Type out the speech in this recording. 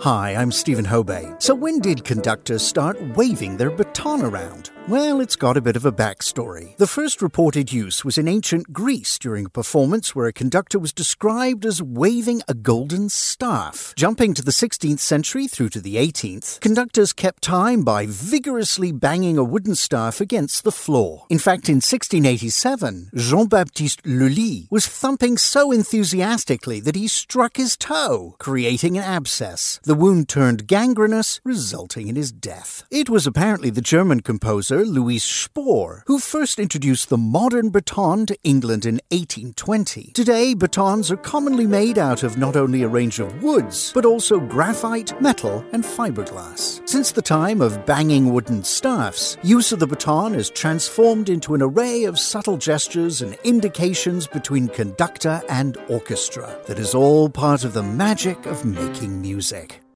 Hi, I'm Steven Hobay. So, when did conductors start waving their baton around? Well, it's got a bit of a backstory. The first reported use was in ancient Greece during a performance where a conductor was described as waving a golden staff. Jumping to the 16th century through to the 18th, conductors kept time by vigorously banging a wooden staff against the floor. In fact, in 1687, Jean Baptiste Lully was thumping so enthusiastically that he struck his toe, creating an abscess. The wound turned gangrenous, resulting in his death. It was apparently the German composer Louis Spohr who first introduced the modern baton to England in 1820. Today, batons are commonly made out of not only a range of woods, but also graphite, metal, and fiberglass. Since the time of banging wooden staffs, use of the baton is transformed into an array of subtle gestures and indications between conductor and orchestra that is all part of the magic of making music.